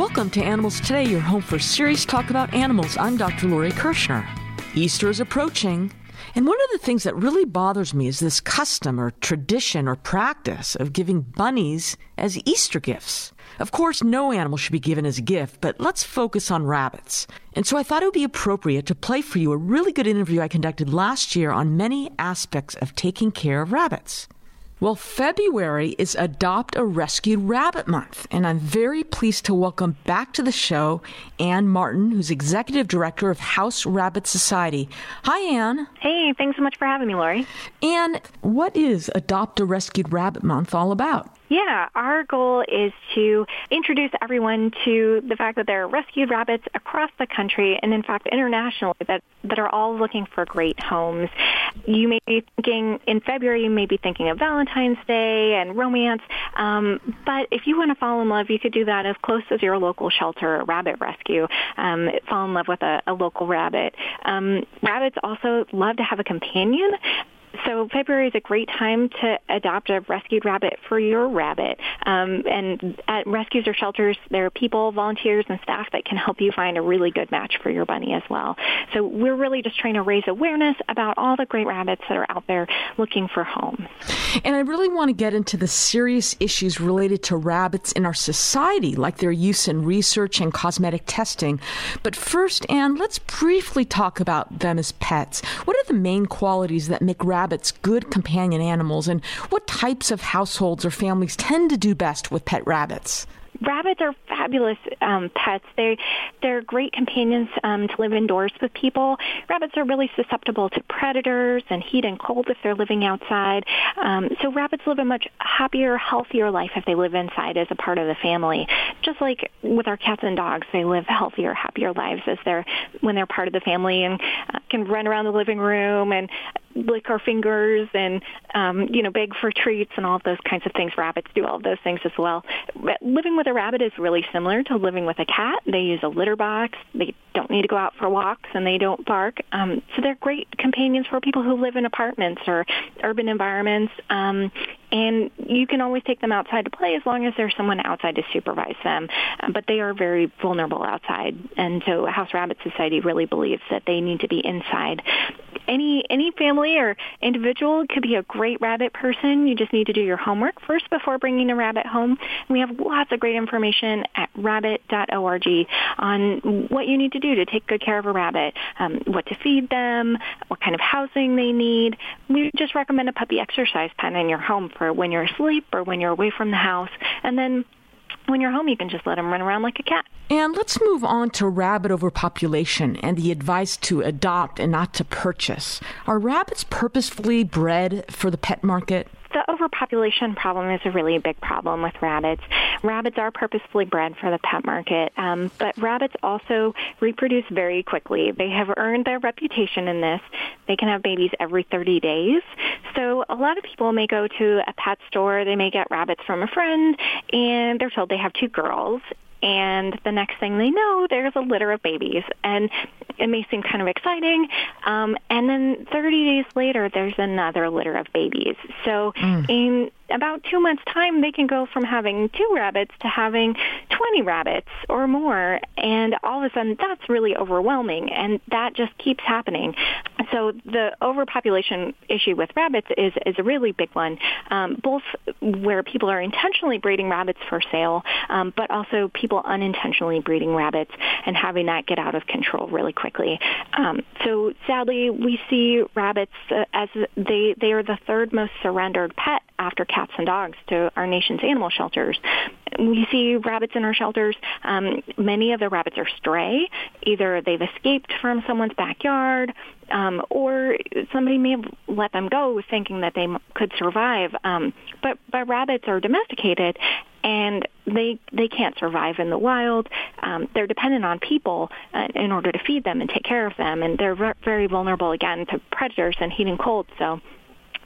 Welcome to Animals Today, your home for serious talk about animals. I'm Dr. Lori Kirschner. Easter is approaching, and one of the things that really bothers me is this custom or tradition or practice of giving bunnies as Easter gifts. Of course, no animal should be given as a gift, but let's focus on rabbits. And so I thought it would be appropriate to play for you a really good interview I conducted last year on many aspects of taking care of rabbits. Well, February is Adopt a Rescued Rabbit Month, and I'm very pleased to welcome back to the show Ann Martin, who's Executive Director of House Rabbit Society. Hi, Ann. Hey, thanks so much for having me, Lori. Ann, what is Adopt a Rescued Rabbit Month all about? Yeah, our goal is to introduce everyone to the fact that there are rescued rabbits across the country and in fact internationally that, that are all looking for great homes. You may be thinking in February, you may be thinking of Valentine's Day and romance, um, but if you want to fall in love, you could do that as close as your local shelter, or Rabbit Rescue. Um, fall in love with a, a local rabbit. Um, rabbits also love to have a companion. So February is a great time to adopt a rescued rabbit for your rabbit. Um, and at rescues or shelters, there are people, volunteers, and staff that can help you find a really good match for your bunny as well. So we're really just trying to raise awareness about all the great rabbits that are out there looking for homes. And I really want to get into the serious issues related to rabbits in our society, like their use in research and cosmetic testing. But first, Anne, let's briefly talk about them as pets. What are the main qualities that make rabbits rabbits good companion animals, and what types of households or families tend to do best with pet rabbits? rabbits are fabulous um, pets. They they're great companions um, to live indoors with people. Rabbits are really susceptible to predators and heat and cold if they're living outside. Um, so rabbits live a much happier, healthier life if they live inside as a part of the family. Just like with our cats and dogs, they live healthier, happier lives as they're when they're part of the family and uh, can run around the living room and lick our fingers and um, you know beg for treats and all of those kinds of things. Rabbits do all of those things as well. But Living with a rabbit is really similar to living with a cat. They use a litter box. They don't need to go out for walks and they don't bark. Um, so they're great companions for people who live in apartments or urban environments. Um, and you can always take them outside to play as long as there's someone outside to supervise them. Um, but they are very vulnerable outside, and so House Rabbit Society really believes that they need to be inside. Any any family or individual could be a great rabbit person. You just need to do your homework first before bringing a rabbit home. And we have lots of great information at rabbit.org on what you need to do to take good care of a rabbit, um, what to feed them, what kind of housing they need. We just recommend a puppy exercise pen in your home for when you're asleep or when you're away from the house. And then when you're home, you can just let them run around like a cat. And let's move on to rabbit overpopulation and the advice to adopt and not to purchase. Are rabbits purposefully bred for the pet market? The overpopulation problem is a really big problem with rabbits. Rabbits are purposefully bred for the pet market, um, but rabbits also reproduce very quickly. They have earned their reputation in this. They can have babies every 30 days. So a lot of people may go to a pet store, they may get rabbits from a friend, and they're told they have two girls, and the next thing they know, there's a litter of babies. And it may seem kind of exciting. Um, and then 30 days later, there's another litter of babies. So mm. in about two months' time, they can go from having two rabbits to having 20 rabbits or more. And all of a sudden, that's really overwhelming. And that just keeps happening. So the overpopulation issue with rabbits is, is a really big one, um, both where people are intentionally breeding rabbits for sale, um, but also people unintentionally breeding rabbits and having that get out of control really quickly. Um, so sadly, we see rabbits uh, as they, they are the third most surrendered pet after cats and dogs to our nation's animal shelters. We see rabbits in our shelters. Um, many of the rabbits are stray. Either they've escaped from someone's backyard um, or somebody may have let them go thinking that they could survive. Um, but, but rabbits are domesticated and they they can't survive in the wild. Um, they're dependent on people uh, in order to feed them and take care of them, and they're ver- very vulnerable again to predators and heat and cold. So,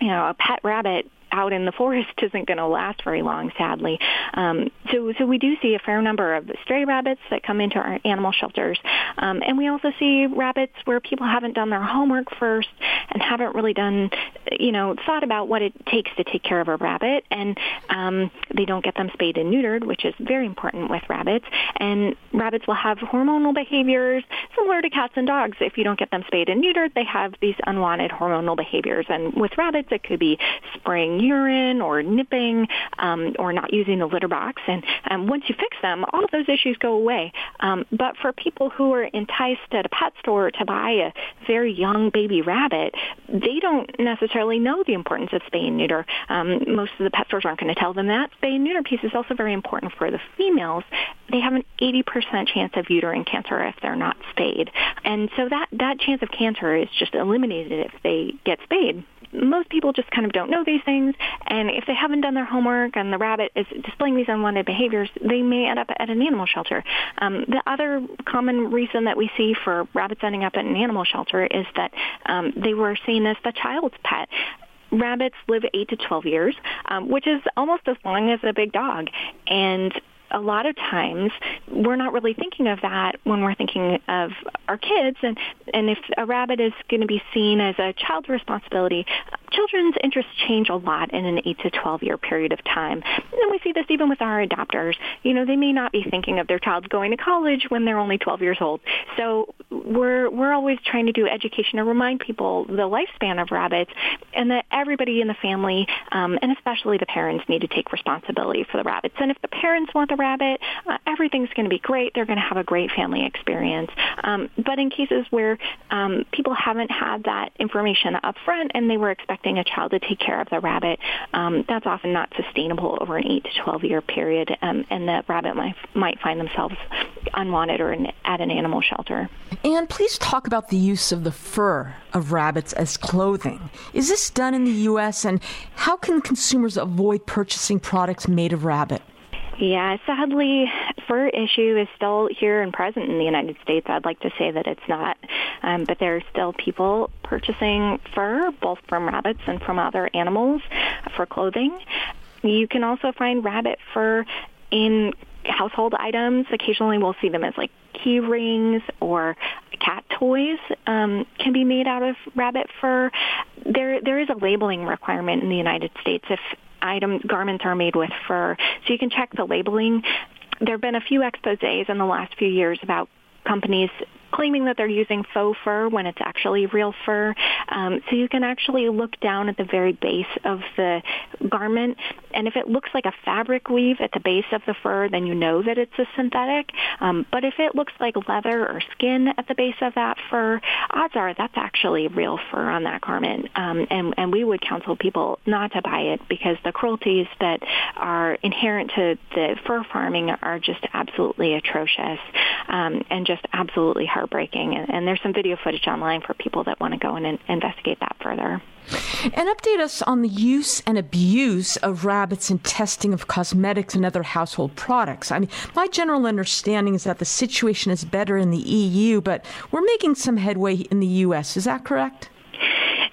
you know, a pet rabbit out in the forest isn't going to last very long, sadly. Um, so, so we do see a fair number of stray rabbits that come into our animal shelters, um, and we also see rabbits where people haven't done their homework first and haven't really done, you know, thought about what it takes to take care of a rabbit, and um, they don't get them spayed and neutered, which is very important with rabbits. And rabbits will have hormonal behaviors similar to cats and dogs. If you don't get them spayed and neutered, they have these unwanted hormonal behaviors. And with rabbits, it could be spraying urine or nipping um, or not using the litter box. And um, once you fix them, all of those issues go away. Um, but for people who are enticed at a pet store to buy a very young baby rabbit, they don't necessarily know the importance of spay and neuter. Um, most of the pet stores aren't going to tell them that. Spay and neuter piece is also very important for the females. They have an 80% chance of uterine cancer if they're not spayed. And so that, that chance of cancer is just eliminated if they get spayed most people just kind of don't know these things, and if they haven't done their homework and the rabbit is displaying these unwanted behaviors, they may end up at an animal shelter. Um, the other common reason that we see for rabbits ending up at an animal shelter is that um, they were seen as the child's pet rabbits live 8 to 12 years, um, which is almost as long as a big dog. And a lot of times we're not really thinking of that when we're thinking of our kids. And and if a rabbit is going to be seen as a child's responsibility children's interests change a lot in an 8 to 12 year period of time and we see this even with our adopters you know they may not be thinking of their child going to college when they're only 12 years old so we're we're always trying to do education to remind people the lifespan of rabbits and that everybody in the family um, and especially the parents need to take responsibility for the rabbits and if the parents want the rabbit, uh, everything's going to be great. They're going to have a great family experience. Um, but in cases where um, people haven't had that information up front and they were expecting a child to take care of the rabbit, um, that's often not sustainable over an 8 to 12 year period, um, and the rabbit might, might find themselves unwanted or in, at an animal shelter. And please talk about the use of the fur of rabbits as clothing. Is this done in the U.S., and how can consumers avoid purchasing products made of rabbit? Yeah, sadly, fur issue is still here and present in the United States. I'd like to say that it's not, um, but there are still people purchasing fur, both from rabbits and from other animals, for clothing. You can also find rabbit fur in household items. Occasionally, we'll see them as like key rings or cat toys um, can be made out of rabbit fur. There, there is a labeling requirement in the United States if items, garments are made with fur. So you can check the labeling. There have been a few exposés in the last few years about companies claiming that they're using faux fur when it's actually real fur. Um, so you can actually look down at the very base of the garment, and if it looks like a fabric weave at the base of the fur, then you know that it's a synthetic. Um, but if it looks like leather or skin at the base of that fur, odds are that's actually real fur on that garment. Um, and, and we would counsel people not to buy it because the cruelties that are inherent to the fur farming are just absolutely atrocious um, and just absolutely hard heartbreaking. And, and there's some video footage online for people that want to go and investigate that further. And update us on the use and abuse of rabbits in testing of cosmetics and other household products. I mean, my general understanding is that the situation is better in the EU, but we're making some headway in the US. Is that correct?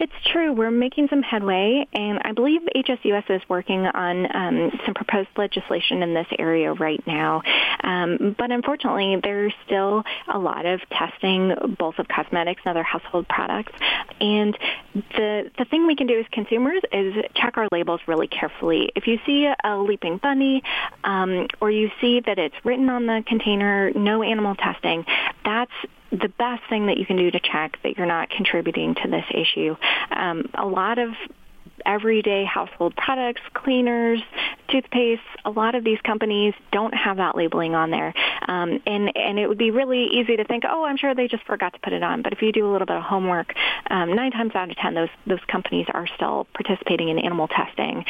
It's true. We're making some headway, and I believe HSUS is working on um, some proposed legislation in this area right now. Um, but unfortunately, there's still a lot of testing, both of cosmetics and other household products. And the the thing we can do as consumers is check our labels really carefully. If you see a leaping bunny, um, or you see that it's written on the container, no animal testing, that's the best thing that you can do to check that you're not contributing to this issue. Um, a lot of everyday household products, cleaners, toothpaste, a lot of these companies don't have that labeling on there. Um, and, and it would be really easy to think, oh, I'm sure they just forgot to put it on. But if you do a little bit of homework, um, nine times out of ten, those, those companies are still participating in animal testing.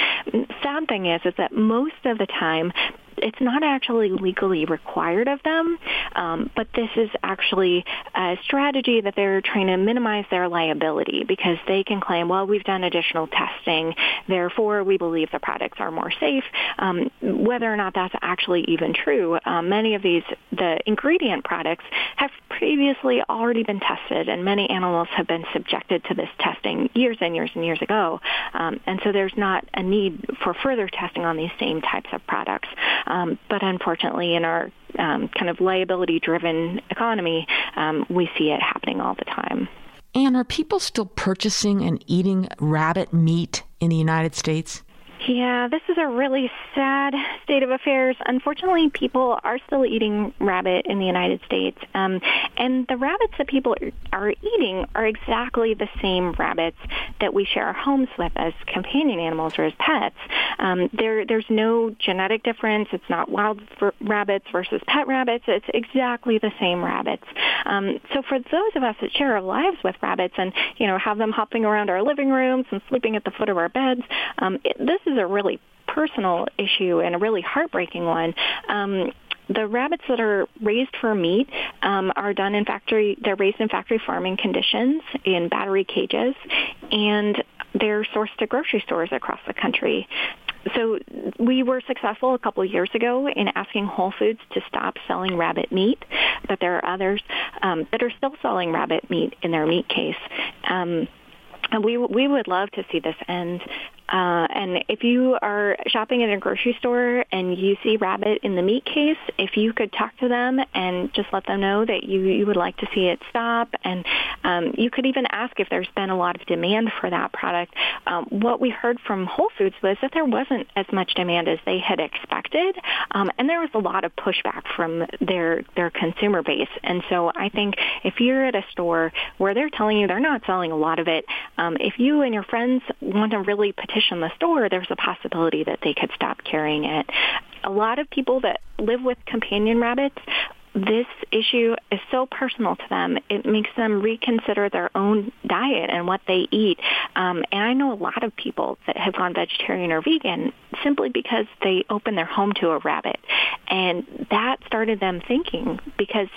Sad thing is, is that most of the time, it's not actually legally required of them, um, but this is actually a strategy that they're trying to minimize their liability because they can claim, well, we've done additional testing, therefore we believe the products are more safe. Um, whether or not that's actually even true, um, many of these the ingredient products have previously already been tested, and many animals have been subjected to this testing years and years and years ago. Um, and so there's not a need for further testing on these same types of products. Um, but unfortunately, in our um, kind of liability-driven economy, um, we see it happening all the time. And are people still purchasing and eating rabbit meat in the United States? Yeah, this is a really sad state of affairs. Unfortunately, people are still eating rabbit in the United States. Um, and the rabbits that people are eating are exactly the same rabbits that we share our homes with as companion animals or as pets. Um, there, there's no genetic difference. It's not wild rabbits versus pet rabbits. It's exactly the same rabbits. Um, so for those of us that share our lives with rabbits and, you know, have them hopping around our living rooms and sleeping at the foot of our beds, um, it, this is a really personal issue and a really heartbreaking one. Um, the rabbits that are raised for meat um, are done in factory. They're raised in factory farming conditions in battery cages, and they're sourced to grocery stores across the country. So we were successful a couple of years ago in asking Whole Foods to stop selling rabbit meat, but there are others um, that are still selling rabbit meat in their meat case. Um, and we we would love to see this end. Uh, and if you are shopping at a grocery store and you see rabbit in the meat case, if you could talk to them and just let them know that you, you would like to see it stop, and um, you could even ask if there's been a lot of demand for that product. Um, what we heard from Whole Foods was that there wasn't as much demand as they had expected, um, and there was a lot of pushback from their their consumer base. And so I think if you're at a store where they're telling you they're not selling a lot of it, um, if you and your friends want to really petition in the store, there's a possibility that they could stop carrying it. A lot of people that live with companion rabbits this issue is so personal to them. It makes them reconsider their own diet and what they eat. Um, and I know a lot of people that have gone vegetarian or vegan simply because they opened their home to a rabbit. And that started them thinking because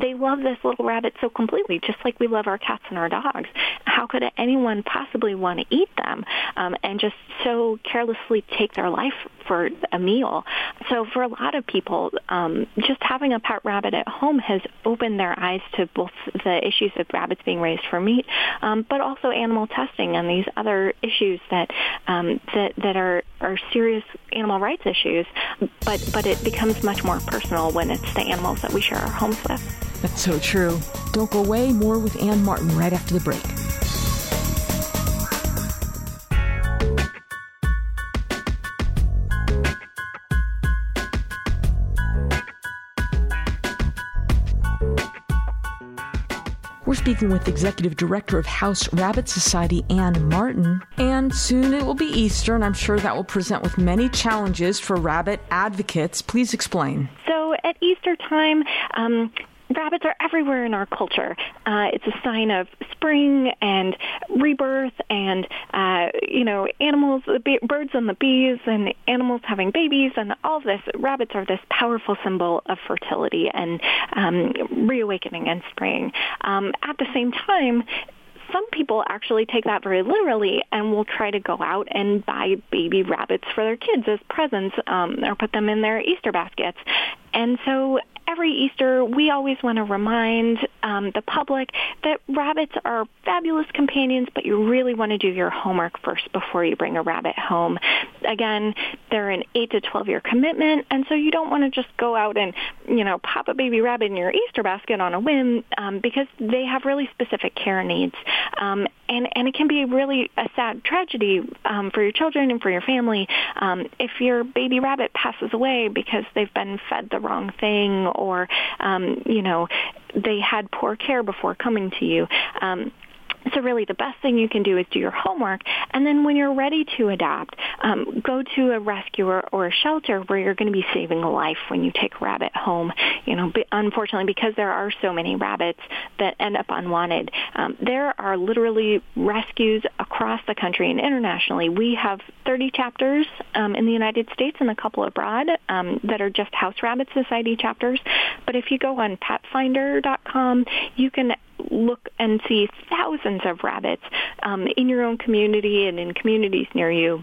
they love this little rabbit so completely, just like we love our cats and our dogs. How could anyone possibly want to eat them um, and just so carelessly take their life for a meal? So for a lot of people, um, just having a pet rabbit at home has opened their eyes to both the issues of rabbits being raised for meat, um, but also animal testing and these other issues that um, that that are are serious animal rights issues. But but it becomes much more personal when it's the animals that we share our homes with. That's so true. Don't go away. More with Ann Martin right after the break. Speaking with Executive Director of House Rabbit Society, Ann Martin. And soon it will be Easter, and I'm sure that will present with many challenges for rabbit advocates. Please explain. So at Easter time, um, rabbits are everywhere in our culture. Uh, it's a sign of spring and rebirth, and uh, you know, animals, the be- birds and the bees, and animals having babies, and all of this. Rabbits are this powerful symbol of fertility and um, reawakening and spring. Um, at the same time, some people actually take that very literally and will try to go out and buy baby rabbits for their kids as presents um, or put them in their Easter baskets. And so every Easter, we always want to remind um, the public that rabbits are fabulous companions, but you really want to do your homework first before you bring a rabbit home. Again, they're an 8 to 12 year commitment, and so you don't want to just go out and, you know, pop a baby rabbit in your Easter basket on a whim um, because they have really specific care needs. Um, and, and it can be really a sad tragedy um, for your children and for your family um, if your baby rabbit passes away because they've been fed the wrong thing or, um, you know, they had poor care before coming to you. Um, so really the best thing you can do is do your homework and then when you're ready to adopt, um, go to a rescuer or a shelter where you're going to be saving a life when you take a rabbit home. You know, unfortunately because there are so many rabbits that end up unwanted, um, there are literally rescues across the country and internationally. We have 30 chapters um, in the United States and a couple abroad um, that are just House Rabbit Society chapters. But if you go on petfinder.com, you can look and see thousands of rabbits um, in your own community and in communities near you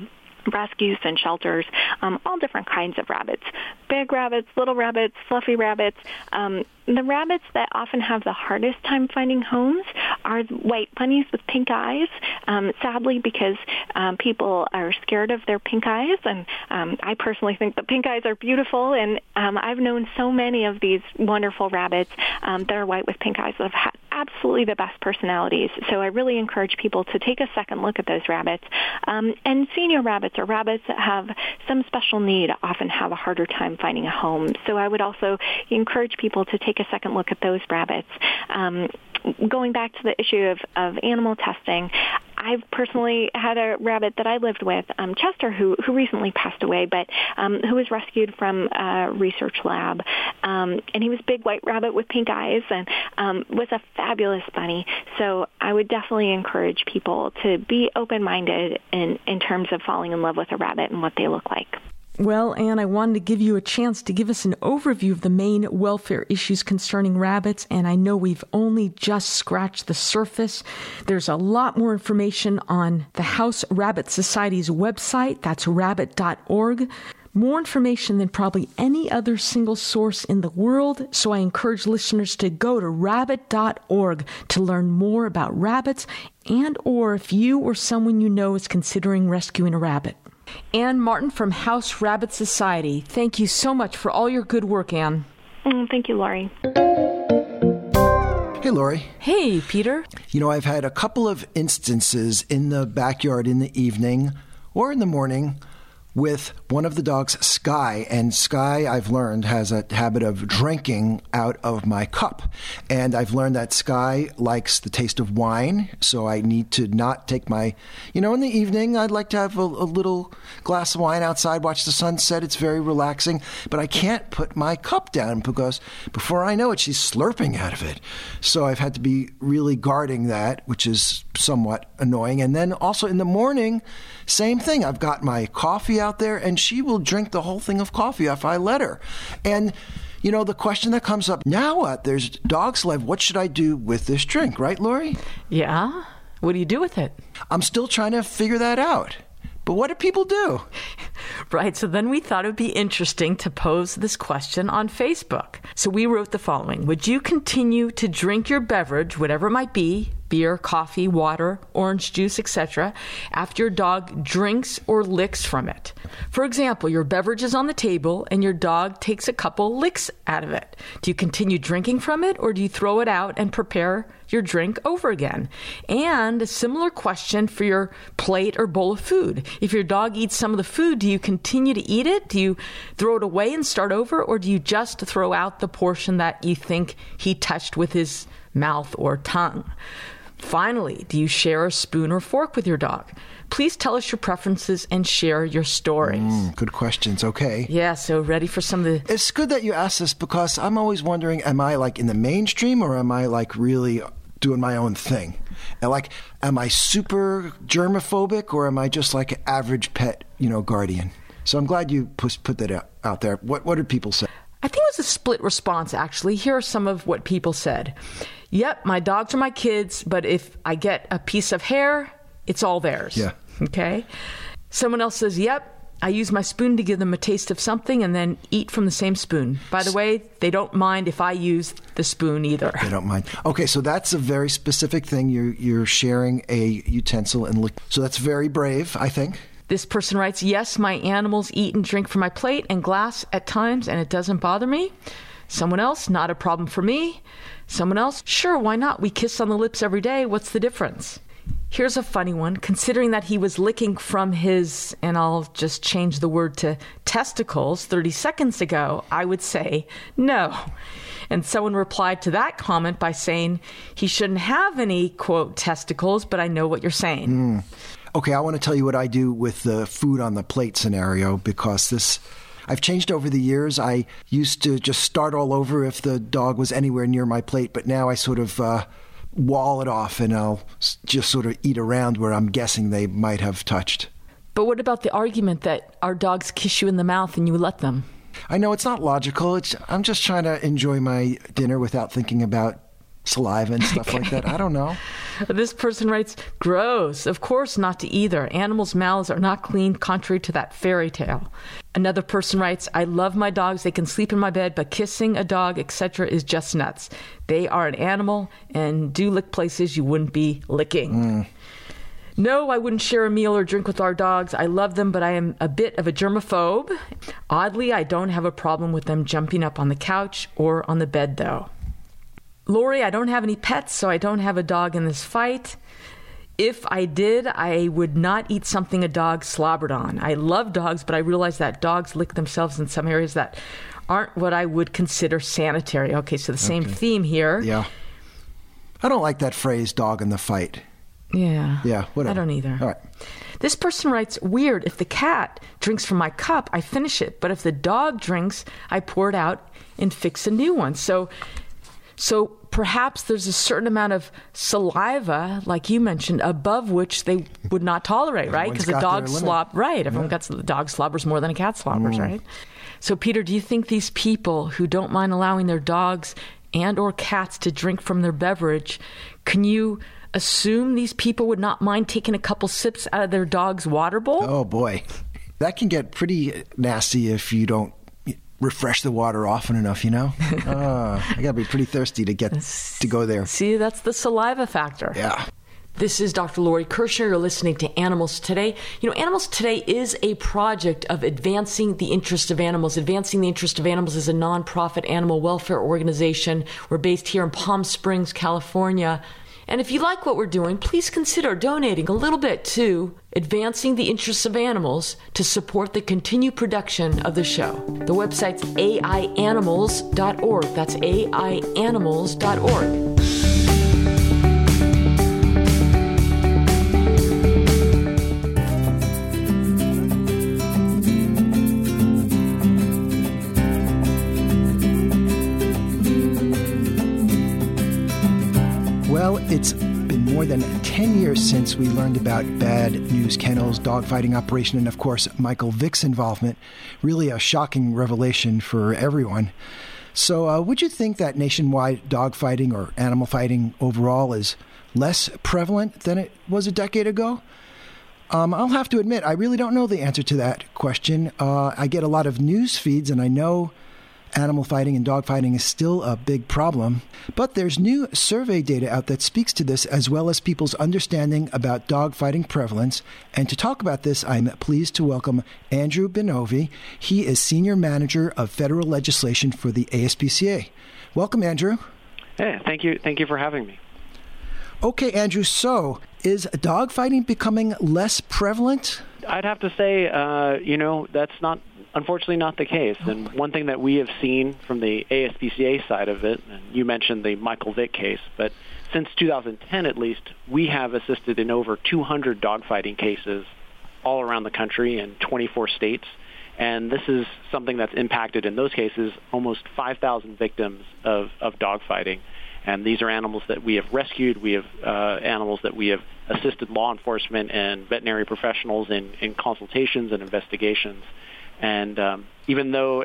rescues and shelters, um, all different kinds of rabbits, big rabbits, little rabbits, fluffy rabbits. Um, the rabbits that often have the hardest time finding homes are white bunnies with pink eyes. Um, sadly, because um, people are scared of their pink eyes, and um, I personally think the pink eyes are beautiful. And um, I've known so many of these wonderful rabbits um, that are white with pink eyes that have had absolutely the best personalities. So I really encourage people to take a second look at those rabbits. Um, and senior rabbits or rabbits that have some special need often have a harder time finding a home. So I would also encourage people to take a second look at those rabbits. Um, going back to the issue of, of animal testing, I've personally had a rabbit that I lived with, um, Chester, who who recently passed away, but um, who was rescued from a research lab, um, and he was a big white rabbit with pink eyes, and um, was a fabulous bunny. So I would definitely encourage people to be open-minded in in terms of falling in love with a rabbit and what they look like. Well, Anne, I wanted to give you a chance to give us an overview of the main welfare issues concerning rabbits, and I know we've only just scratched the surface. There's a lot more information on the House Rabbit Society's website. That's rabbit.org. More information than probably any other single source in the world, so I encourage listeners to go to rabbit.org to learn more about rabbits and or if you or someone you know is considering rescuing a rabbit. Anne Martin from House Rabbit Society. Thank you so much for all your good work, Anne. Mm, thank you, Lori. Hey, Lori. Hey, Peter. You know, I've had a couple of instances in the backyard in the evening or in the morning with one of the dogs, Sky. And Sky, I've learned, has a habit of drinking out of my cup. And I've learned that Sky likes the taste of wine. So I need to not take my, you know, in the evening, I'd like to have a, a little glass of wine outside, watch the sunset. It's very relaxing. But I can't put my cup down because before I know it, she's slurping out of it. So I've had to be really guarding that, which is somewhat annoying. And then also in the morning, same thing. I've got my coffee out there, and she will drink the whole thing of coffee if I let her. And you know, the question that comes up now what? There's dog slave. What should I do with this drink, right, Lori? Yeah. What do you do with it? I'm still trying to figure that out. But what do people do? Right, so then we thought it would be interesting to pose this question on Facebook. So we wrote the following Would you continue to drink your beverage, whatever it might be, beer, coffee, water, orange juice, etc., after your dog drinks or licks from it. For example, your beverage is on the table and your dog takes a couple licks out of it. Do you continue drinking from it or do you throw it out and prepare your drink over again? And a similar question for your plate or bowl of food. If your dog eats some of the food, do you continue to eat it? Do you throw it away and start over or do you just throw out the portion that you think he touched with his mouth or tongue? Finally, do you share a spoon or fork with your dog? Please tell us your preferences and share your stories. Mm, good questions. Okay. Yeah, so ready for some of the. It's good that you asked this because I'm always wondering am I like in the mainstream or am I like really doing my own thing? And like, am I super germophobic or am I just like an average pet, you know, guardian? So I'm glad you put, put that out, out there. What, what did people say? I think it was a split response, actually. Here are some of what people said. Yep, my dogs are my kids, but if I get a piece of hair, it's all theirs. Yeah. Okay. Someone else says, Yep, I use my spoon to give them a taste of something and then eat from the same spoon. By the way, they don't mind if I use the spoon either. They don't mind. Okay, so that's a very specific thing. You're you're sharing a utensil and liquid. So that's very brave, I think. This person writes, Yes, my animals eat and drink from my plate and glass at times, and it doesn't bother me. Someone else, not a problem for me. Someone else, sure, why not? We kiss on the lips every day. What's the difference? Here's a funny one. Considering that he was licking from his, and I'll just change the word to testicles 30 seconds ago, I would say no. And someone replied to that comment by saying he shouldn't have any, quote, testicles, but I know what you're saying. Mm. Okay, I want to tell you what I do with the food on the plate scenario because this I've changed over the years. I used to just start all over if the dog was anywhere near my plate, but now I sort of uh, wall it off and I'll just sort of eat around where I'm guessing they might have touched. But what about the argument that our dogs kiss you in the mouth and you let them? I know it's not logical. It's I'm just trying to enjoy my dinner without thinking about saliva and stuff like that. I don't know. This person writes, gross. Of course not to either. Animals' mouths are not clean, contrary to that fairy tale. Another person writes, I love my dogs. They can sleep in my bed, but kissing a dog, etc., is just nuts. They are an animal and do lick places you wouldn't be licking. Mm. No, I wouldn't share a meal or drink with our dogs. I love them, but I am a bit of a germaphobe. Oddly, I don't have a problem with them jumping up on the couch or on the bed, though. Lori, I don't have any pets, so I don't have a dog in this fight. If I did, I would not eat something a dog slobbered on. I love dogs, but I realize that dogs lick themselves in some areas that aren't what I would consider sanitary. Okay, so the same okay. theme here. Yeah. I don't like that phrase, dog in the fight. Yeah. Yeah, whatever. I don't either. All right. This person writes Weird. If the cat drinks from my cup, I finish it. But if the dog drinks, I pour it out and fix a new one. So so perhaps there's a certain amount of saliva, like you mentioned, above which they would not tolerate, right? Because the dog slop, right? Everyone yeah. gets the dog slobbers more than a cat slobbers, mm. right? So, Peter, do you think these people who don't mind allowing their dogs and or cats to drink from their beverage, can you assume these people would not mind taking a couple sips out of their dog's water bowl? Oh boy, that can get pretty nasty if you don't refresh the water often enough, you know? uh, I got to be pretty thirsty to get to go there. See, that's the saliva factor. Yeah. This is Dr. Lori Kirschner. You're listening to Animals Today. You know, Animals Today is a project of advancing the interest of animals. Advancing the interest of animals is a nonprofit animal welfare organization. We're based here in Palm Springs, California. And if you like what we're doing, please consider donating a little bit to Advancing the Interests of Animals to support the continued production of the show. The website's aianimals.org. That's aianimals.org. Well, it's been more than 10 years since we learned about Bad Newz Kennels dogfighting operation and, of course, Michael Vick's involvement. Really a shocking revelation for everyone. So, uh, would you think that nationwide dogfighting or animal fighting overall is less prevalent than it was a decade ago? Um, I'll have to admit, I really don't know the answer to that question. Uh, I get a lot of news feeds, and I know animal fighting and dog fighting is still a big problem. But there's new survey data out that speaks to this as well as people's understanding about dog fighting prevalence. And to talk about this, I'm pleased to welcome Andrew Benovi. He is Senior Manager of Federal Legislation for the ASPCA. Welcome, Andrew. Hey, thank you. Thank you for having me. Okay, Andrew. So, is dog fighting becoming less prevalent? I'd have to say, uh, you know, that's not unfortunately not the case. And one thing that we have seen from the ASPCA side of it, and you mentioned the Michael Vick case, but since 2010 at least, we have assisted in over 200 dogfighting cases all around the country in 24 states. And this is something that's impacted in those cases almost 5,000 victims of, of dogfighting. And these are animals that we have rescued. We have uh, animals that we have assisted law enforcement and veterinary professionals in, in consultations and investigations. And um, even though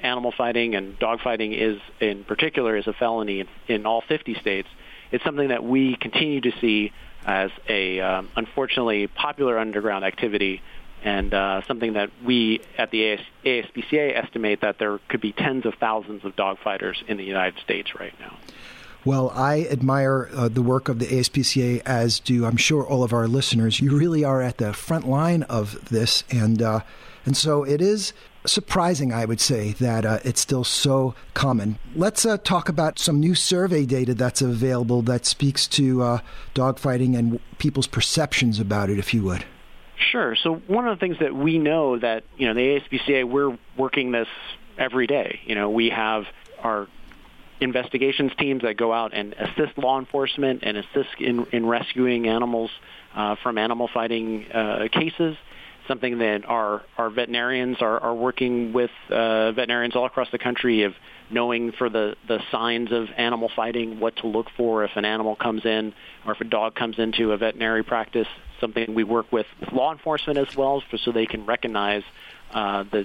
animal fighting and dog fighting is, in particular, is a felony in, in all 50 states, it's something that we continue to see as a um, unfortunately popular underground activity and uh, something that we at the AS- ASPCA estimate that there could be tens of thousands of dog fighters in the United States right now. Well, I admire uh, the work of the ASPCA, as do I'm sure all of our listeners. You really are at the front line of this, and uh, and so it is surprising, I would say, that uh, it's still so common. Let's uh, talk about some new survey data that's available that speaks to uh, dogfighting and people's perceptions about it, if you would. Sure. So one of the things that we know that you know the ASPCA we're working this every day. You know we have our investigations teams that go out and assist law enforcement and assist in, in rescuing animals uh, from animal fighting uh, cases something that our, our veterinarians are, are working with uh, veterinarians all across the country of knowing for the, the signs of animal fighting, what to look for if an animal comes in or if a dog comes into a veterinary practice, something we work with law enforcement as well so they can recognize uh, the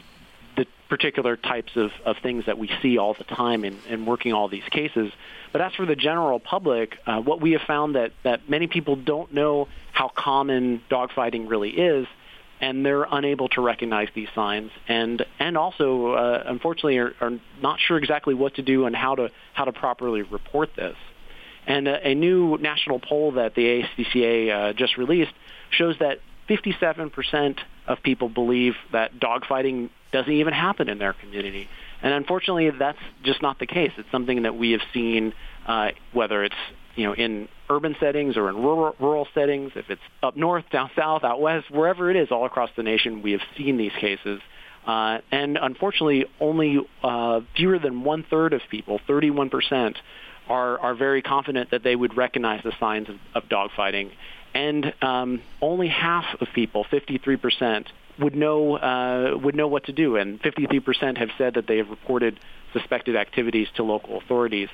the particular types of, of things that we see all the time in, in working all these cases. But as for the general public, uh, what we have found that, that many people don't know how common dogfighting really is, and they're unable to recognize these signs, and and also, uh, unfortunately, are, are not sure exactly what to do and how to how to properly report this. And a, a new national poll that the ASPCA uh, just released shows that 57% of people believe that dogfighting doesn't even happen in their community. And unfortunately, that's just not the case. It's something that we have seen, uh, whether it's you know in urban settings or in rural, rural settings, if it's up north, down south, out west, wherever it is, all across the nation, we have seen these cases. Uh, and unfortunately, only uh, fewer than one third of people, 31 percent, are are very confident that they would recognize the signs of, of dogfighting, and um, only half of people, 53 percent, would know uh, would know what to do, and 53% have said that they have reported suspected activities to local authorities,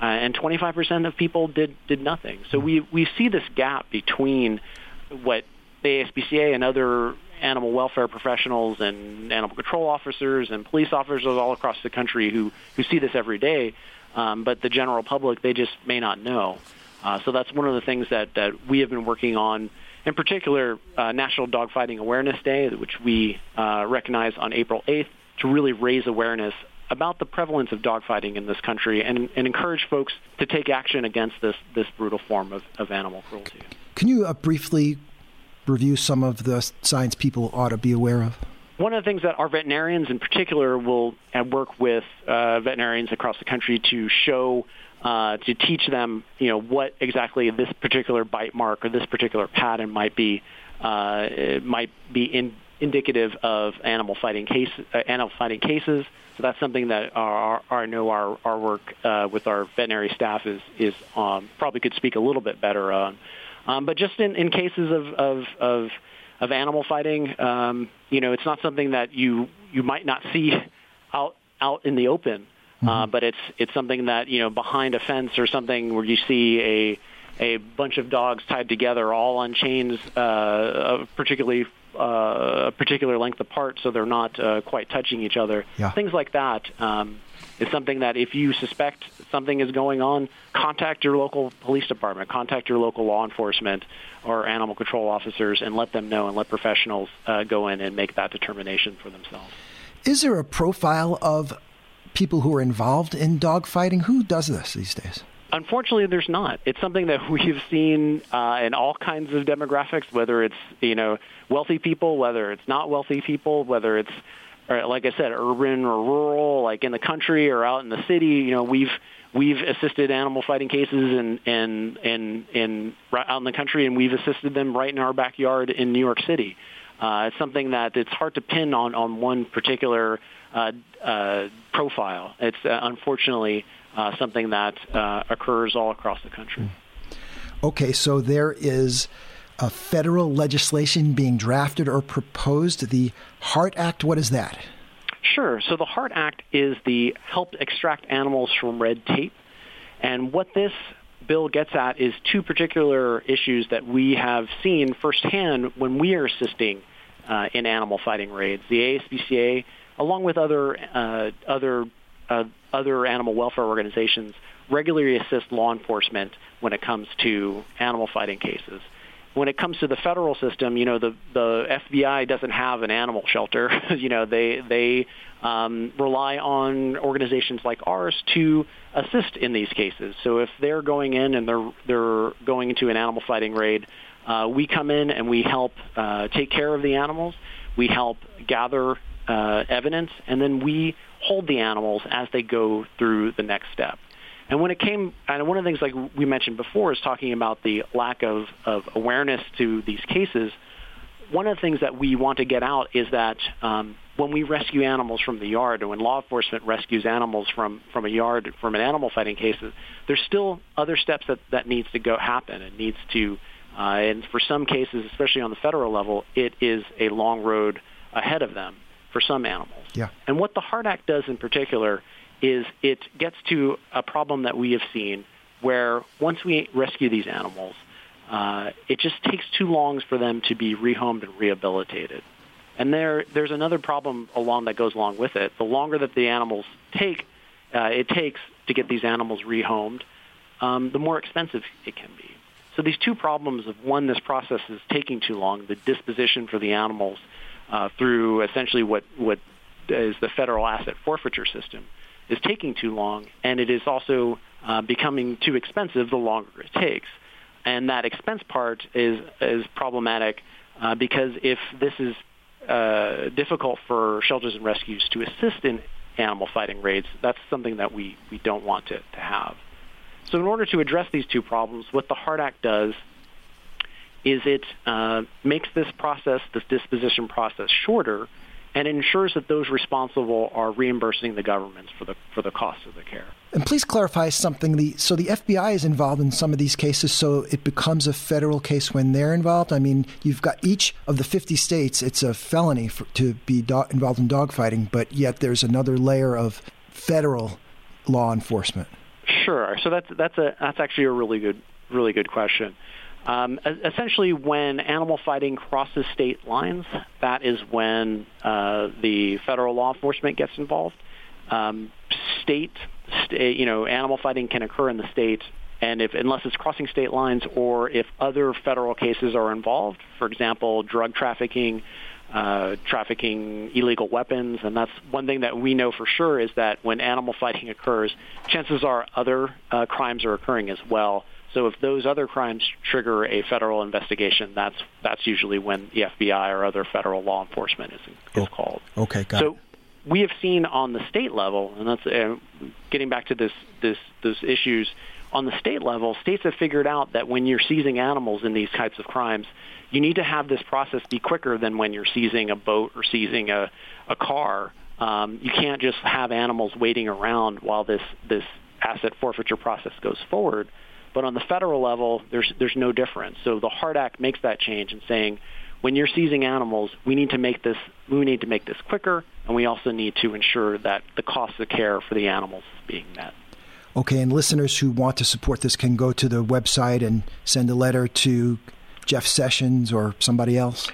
uh, and 25% of people did did nothing. So we we see this gap between what the ASPCA and other animal welfare professionals and animal control officers and police officers all across the country who who see this every day, um, but the general public they just may not know. Uh, so that's one of the things that that we have been working on in particular, uh, National Dogfighting Awareness Day, which we uh, recognize on April 8th, to really raise awareness about the prevalence of dogfighting in this country and, and encourage folks to take action against this, this brutal form of, of animal cruelty. Can you uh, briefly review some of the signs people ought to be aware of? One of the things that our veterinarians in particular will uh, work with uh, veterinarians across the country to show uh, to teach them, you know, what exactly this particular bite mark or this particular pattern might be uh, might be in, indicative of animal fighting case uh, animal fighting cases. So that's something that our, our I know our our work uh, with our veterinary staff is is um, probably could speak a little bit better on. Um, but just in, in cases of of, of of animal fighting, um, you know, it's not something that you you might not see out out in the open. Uh, mm-hmm. Uh, but it's it's something that you know behind a fence or something where you see a a bunch of dogs tied together, all on chains, uh, particularly a particular length apart, so they're not uh, quite touching each other. Yeah. Things like that um, is something that if you suspect something is going on, contact your local police department, contact your local law enforcement or animal control officers, and let them know and let professionals uh, go in and make that determination for themselves. Is there a profile of people who are involved in dogfighting? Who does this these days? Unfortunately, there's not. It's something that we've seen uh, in all kinds of demographics, whether it's you know wealthy people, whether it's not wealthy people, whether it's or, like I said, urban or rural, like in the country or out in the city. You know, we've we've assisted animal fighting cases in in in, in out in the country, and we've assisted them right in our backyard in New York City. Uh, it's something that it's hard to pin on on one particular uh, uh, profile. It's uh, unfortunately uh, something that uh, occurs all across the country. Okay, so there is a federal legislation being drafted or proposed, the HEART Act. What is that? Sure. So the HEART Act is the Help Extract Animals from Red Tape. And what this bill gets at is two particular issues that we have seen firsthand when we are assisting uh, in animal fighting raids. The ASPCA along with other uh, other uh, other animal welfare organizations, regularly assist law enforcement when it comes to animal fighting cases. When it comes to the federal system, you know the the FBI doesn't have an animal shelter. you know they they um, rely on organizations like ours to assist in these cases. So if they're going in and they're they're going into an animal fighting raid, uh, we come in and we help uh, take care of the animals. We help gather uh, evidence, and then we hold the animals as they go through the next step. And when it came, and one of the things like we mentioned before is talking about the lack of, of awareness to these cases. One of the things that we want to get out is that um, when we rescue animals from the yard, or when law enforcement rescues animals from, from a yard from an animal fighting case, there's still other steps that, that needs to go happen. It needs to, uh, and for some cases, especially on the federal level, it is a long road ahead of them for some animals. Yeah. And what the HEART Act does in particular is it gets to a problem that we have seen where once we rescue these animals, uh, it just takes too long for them to be rehomed and rehabilitated. And there, there's another problem along that goes along with it. The longer that the animals take, uh, it takes to get these animals rehomed, um, the more expensive it can be. So these two problems of one, this process is taking too long, the disposition for the animals uh, through essentially what, what is the federal asset forfeiture system is taking too long, and it is also uh, becoming too expensive the longer it takes. And that expense part is, is problematic uh, because if this is uh, difficult for shelters and rescues to assist in animal fighting raids, that's something that we, we don't want to, to have. So in order to address these two problems, what the HEART Act does is it uh, makes this process, this disposition process, shorter and ensures that those responsible are reimbursing the governments for the for the cost of the care. And please clarify something. The, so the FBI is involved in some of these cases, so it becomes a federal case when they're involved. I mean, you've got each of the 50 states; it's a felony for, to be do- involved in dogfighting, but yet there's another layer of federal law enforcement. Sure. So that's that's a that's actually a really good really good question. Um, essentially, when animal fighting crosses state lines, that is when uh, the federal law enforcement gets involved. Um, state, state, you know, animal fighting can occur in the state, and if unless it's crossing state lines or if other federal cases are involved, for example, drug trafficking, uh, trafficking illegal weapons, and that's one thing that we know for sure is that when animal fighting occurs, chances are other uh, crimes are occurring as well. So if those other crimes trigger a federal investigation, that's that's usually when the FBI or other federal law enforcement is, is oh, called. Okay, got it. so it. we have seen on the state level, and that's uh, getting back to this this those issues on the state level. States have figured out that when you're seizing animals in these types of crimes, you need to have this process be quicker than when you're seizing a boat or seizing a a car. Um, you can't just have animals waiting around while this this asset forfeiture process goes forward but on the federal level, there's there's no difference. So the HEART Act makes that change and saying, when you're seizing animals, we need to make this we need to make this quicker, and we also need to ensure that the cost of care for the animals is being met. Okay, and listeners who want to support this can go to the website and send a letter to Jeff Sessions or somebody else.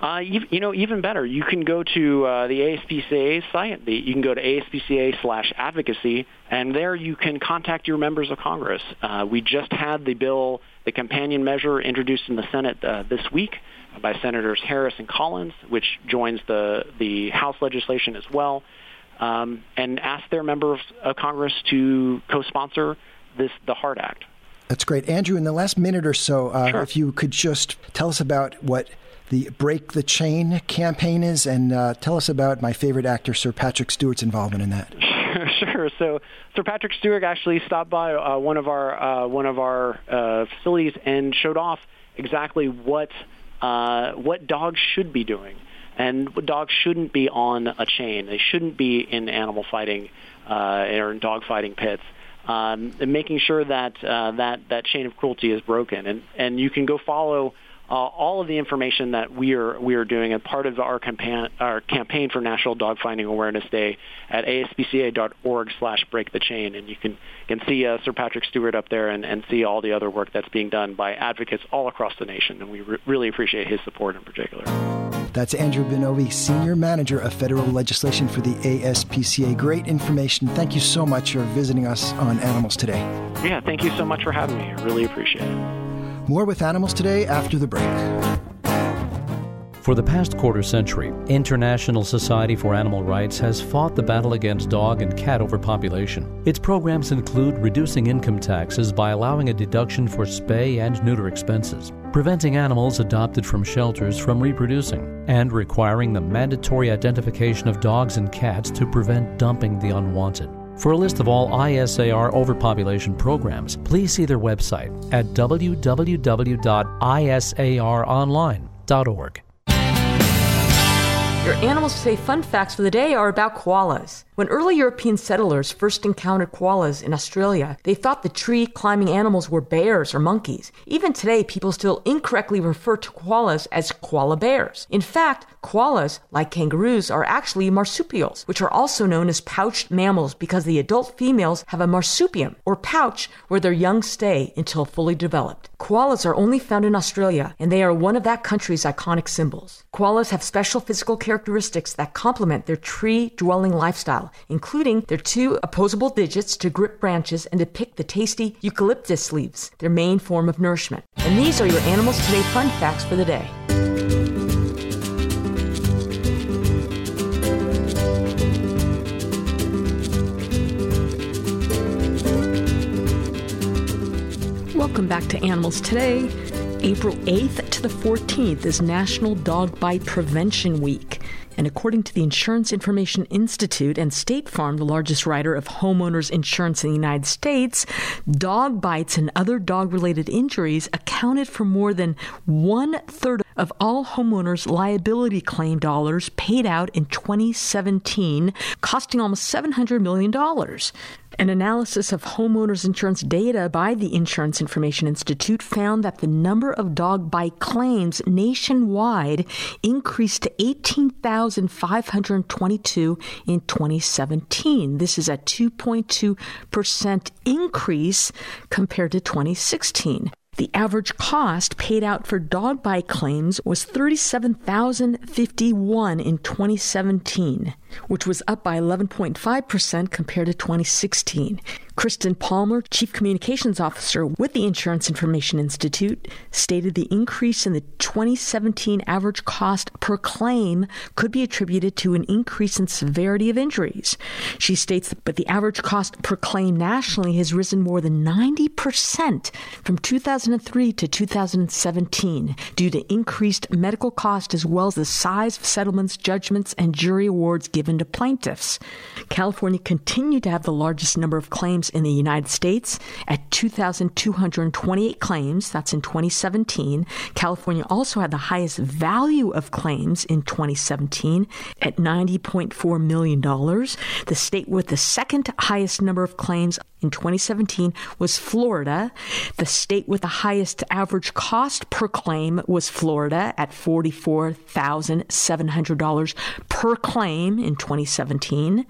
Uh, you, you, know, even better, you can go to uh, the ASPCA site. The, you can go to ASPCA slash advocacy, and there you can contact your members of Congress. Uh, we just had the bill, the companion measure, introduced in the Senate uh, this week by Senators Harris and Collins, which joins the, the House legislation as well, um, and ask their members of Congress to co-sponsor this the HEART Act. That's great. Andrew, in the last minute or so, uh, sure. if you could just tell us about what the Break the Chain campaign is, and uh, tell us about my favorite actor, Sir Patrick Stewart's involvement in that. Sure. So Sir Patrick Stewart actually stopped by uh, one of our uh, one of our uh, facilities and showed off exactly what uh, what dogs should be doing, and dogs shouldn't be on a chain. They shouldn't be in animal fighting uh, or in dog fighting pits. Um, and making sure that uh, that that chain of cruelty is broken, and and you can go follow uh, all of the information that we are we are doing as part of our campaign our campaign for National Dogfighting Awareness Day at aspca.org/slash break the chain, and you can can see uh, Sir Patrick Stewart up there and, and see all the other work that's being done by advocates all across the nation, and we re- really appreciate his support in particular. That's Andrew Benovi, Senior Manager of Federal Legislation for the ASPCA. Great information. Thank you so much for visiting us on Animals Today. Yeah, thank you so much for having me. I really appreciate it. More with Animals Today after the break. For the past quarter century, International Society for Animal Rights has fought the battle against dog and cat overpopulation. Its programs include reducing income taxes by allowing a deduction for spay and neuter expenses, preventing animals adopted from shelters from reproducing, and requiring the mandatory identification of dogs and cats to prevent dumping the unwanted. For a list of all ISAR overpopulation programs, please see their website at www.isaronline.org. Your Animals Today fun facts for the day are about koalas. When early European settlers first encountered koalas in Australia, they thought the tree climbing animals were bears or monkeys. Even today, people still incorrectly refer to koalas as koala bears. In fact, koalas, like kangaroos, are actually marsupials, which are also known as pouched mammals because the adult females have a marsupium, or pouch, where their young stay until fully developed. Koalas are only found in Australia, and they are one of that country's iconic symbols. Koalas have special physical characteristics that complement their tree dwelling lifestyle including their two opposable digits to grip branches and to pick the tasty eucalyptus leaves, their main form of nourishment. And these are your Animals Today fun facts for the day. Welcome back to Animals Today. April 8th to the 14th is National Dog Bite Prevention Week. And according to the Insurance Information Institute and State Farm, the largest writer of homeowners insurance in the United States, dog bites and other dog related injuries accounted for more than one third of all homeowners' liability claim dollars paid out in 2017, costing almost $700 million. An analysis of homeowners insurance data by the Insurance Information Institute found that the number of dog bite claims nationwide increased to 18,522 in 2017. This is a 2.2% increase compared to 2016. The average cost paid out for dog bite claims was 37,051 in 2017 which was up by 11.5% compared to 2016. Kristen Palmer, Chief Communications Officer with the Insurance Information Institute, stated the increase in the 2017 average cost per claim could be attributed to an increase in severity of injuries. She states that the average cost per claim nationally has risen more than 90% from 2003 to 2017 due to increased medical cost as well as the size of settlements, judgments, and jury awards given to plaintiffs. California continued to have the largest number of claims in the United States at 2,228 claims. That's in 2017. California also had the highest value of claims in 2017 at $90.4 million. The state with the second highest number of claims in 2017 was Florida. The state with the highest average cost per claim was Florida at $44,700 per claim in 2017.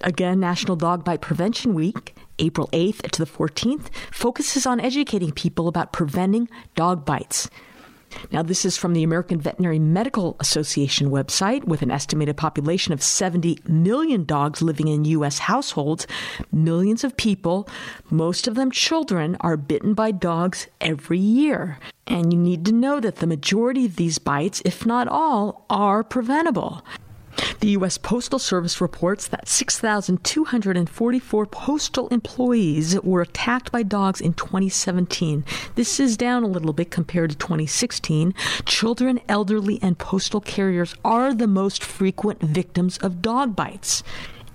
Again, National Dog Bite Prevention Week, April 8th to the 14th, focuses on educating people about preventing dog bites. Now, this is from the American Veterinary Medical Association website with an estimated population of 70 million dogs living in U.S. households. Millions of people, most of them children, are bitten by dogs every year. And you need to know that the majority of these bites, if not all, are preventable. The U.S. Postal Service reports that 6,244 postal employees were attacked by dogs in 2017. This is down a little bit compared to 2016. Children, elderly, and postal carriers are the most frequent victims of dog bites.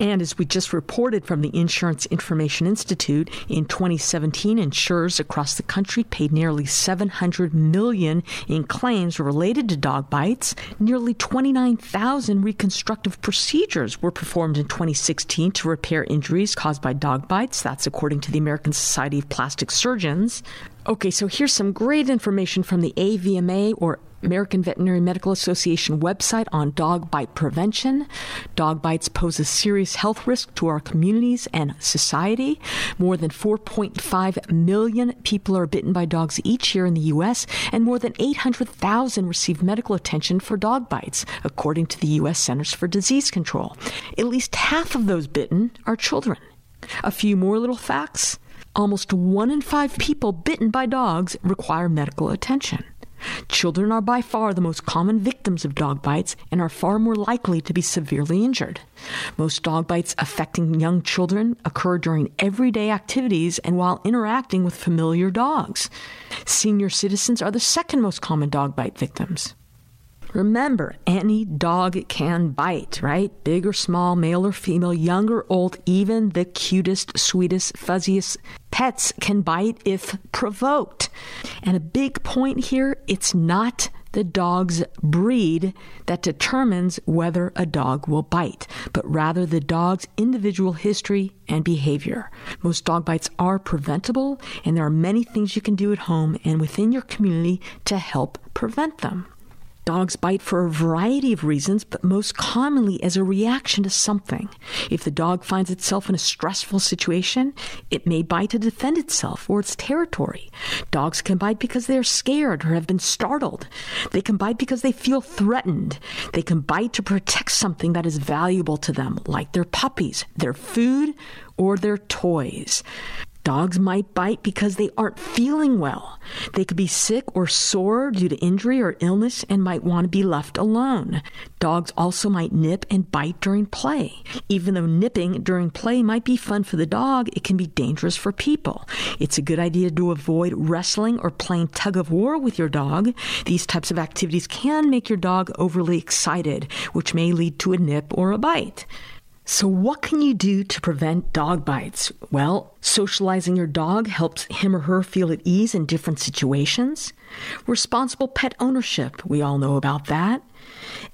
And as we just reported from the Insurance Information Institute, in 2017, insurers across the country paid nearly 700 million in claims related to dog bites. Nearly 29,000 reconstructive procedures were performed in 2016 to repair injuries caused by dog bites. That's according to the American Society of Plastic Surgeons. Okay, so here's some great information from the AVMA or American Veterinary Medical Association website on dog bite prevention. Dog bites pose a serious health risk to our communities and society. More than 4.5 million people are bitten by dogs each year in the U.S., and more than 800,000 receive medical attention for dog bites, according to the U.S. Centers for Disease Control. At least half of those bitten are children. A few more little facts. Almost one in five people bitten by dogs require medical attention. Children are by far the most common victims of dog bites and are far more likely to be severely injured. Most dog bites affecting young children occur during everyday activities and while interacting with familiar dogs. Senior citizens are the second most common dog bite victims. Remember, any dog can bite, right? Big or small, male or female, young or old, even the cutest, sweetest, fuzziest pets can bite if provoked. And a big point here it's not the dog's breed that determines whether a dog will bite, but rather the dog's individual history and behavior. Most dog bites are preventable, and there are many things you can do at home and within your community to help prevent them. Dogs bite for a variety of reasons, but most commonly as a reaction to something. If the dog finds itself in a stressful situation, it may bite to defend itself or its territory. Dogs can bite because they are scared or have been startled. They can bite because they feel threatened. They can bite to protect something that is valuable to them, like their puppies, their food, or their toys. Dogs might bite because they aren't feeling well. They could be sick or sore due to injury or illness and might want to be left alone. Dogs also might nip and bite during play. Even though nipping during play might be fun for the dog, it can be dangerous for people. It's a good idea to avoid wrestling or playing tug of war with your dog. These types of activities can make your dog overly excited, which may lead to a nip or a bite. So, what can you do to prevent dog bites? Well, socializing your dog helps him or her feel at ease in different situations. Responsible pet ownership, we all know about that.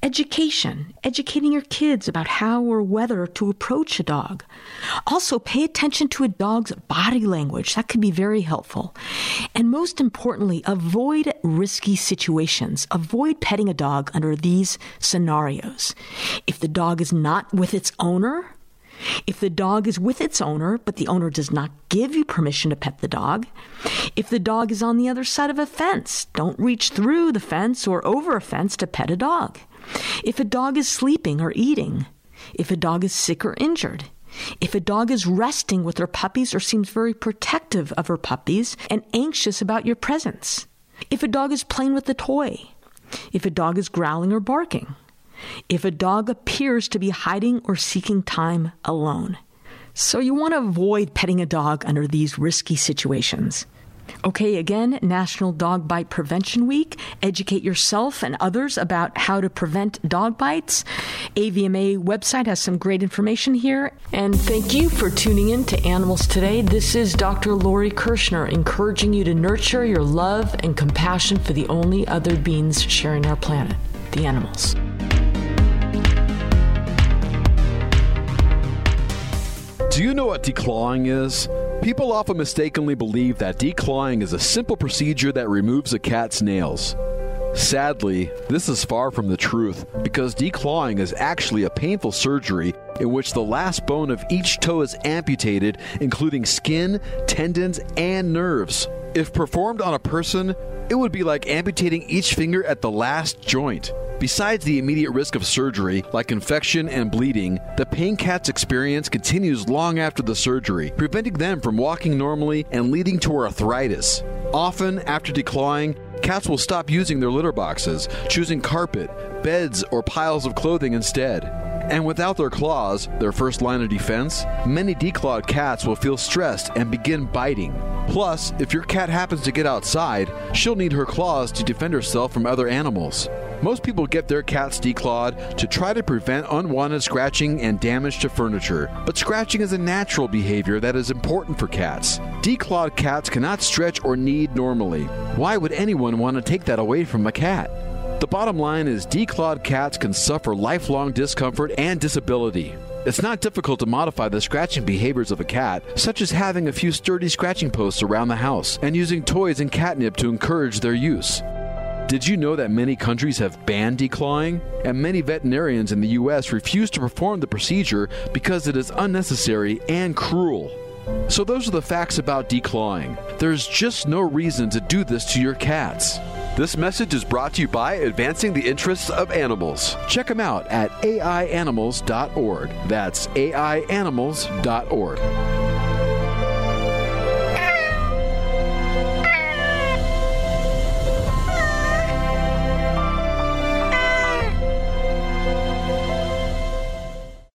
Education, educating your kids about how or whether to approach a dog. Also, pay attention to a dog's body language. That can be very helpful. And most importantly, avoid risky situations. Avoid petting a dog under these scenarios. If the dog is not with its owner, if the dog is with its owner, but the owner does not give you permission to pet the dog, if the dog is on the other side of a fence, don't reach through the fence or over a fence to pet a dog. If a dog is sleeping or eating, if a dog is sick or injured, if a dog is resting with her puppies or seems very protective of her puppies and anxious about your presence, if a dog is playing with a toy, if a dog is growling or barking, if a dog appears to be hiding or seeking time alone. So you want to avoid petting a dog under these risky situations. Okay, again, National Dog Bite Prevention Week. Educate yourself and others about how to prevent dog bites. AVMA website has some great information here. And thank you for tuning in to Animals Today. This is Dr. Lori Kirschner encouraging you to nurture your love and compassion for the only other beings sharing our planet, the animals. Do you know what declawing is? People often mistakenly believe that declawing is a simple procedure that removes a cat's nails. Sadly, this is far from the truth because declawing is actually a painful surgery in which the last bone of each toe is amputated, including skin, tendons, and nerves. If performed on a person, it would be like amputating each finger at the last joint. Besides the immediate risk of surgery, like infection and bleeding, the pain cats experience continues long after the surgery, preventing them from walking normally and leading to arthritis. Often, after declawing, cats will stop using their litter boxes, choosing carpet, beds, or piles of clothing instead. And without their claws, their first line of defense, many declawed cats will feel stressed and begin biting. Plus, if your cat happens to get outside, she'll need her claws to defend herself from other animals. Most people get their cats declawed to try to prevent unwanted scratching and damage to furniture, but scratching is a natural behavior that is important for cats. Declawed cats cannot stretch or knead normally. Why would anyone want to take that away from a cat? The bottom line is declawed cats can suffer lifelong discomfort and disability. It's not difficult to modify the scratching behaviors of a cat, such as having a few sturdy scratching posts around the house and using toys and catnip to encourage their use. Did you know that many countries have banned declawing? And many veterinarians in the U.S. refuse to perform the procedure because it is unnecessary and cruel. So, those are the facts about declawing. There's just no reason to do this to your cats. This message is brought to you by Advancing the Interests of Animals. Check them out at aianimals.org. That's aianimals.org.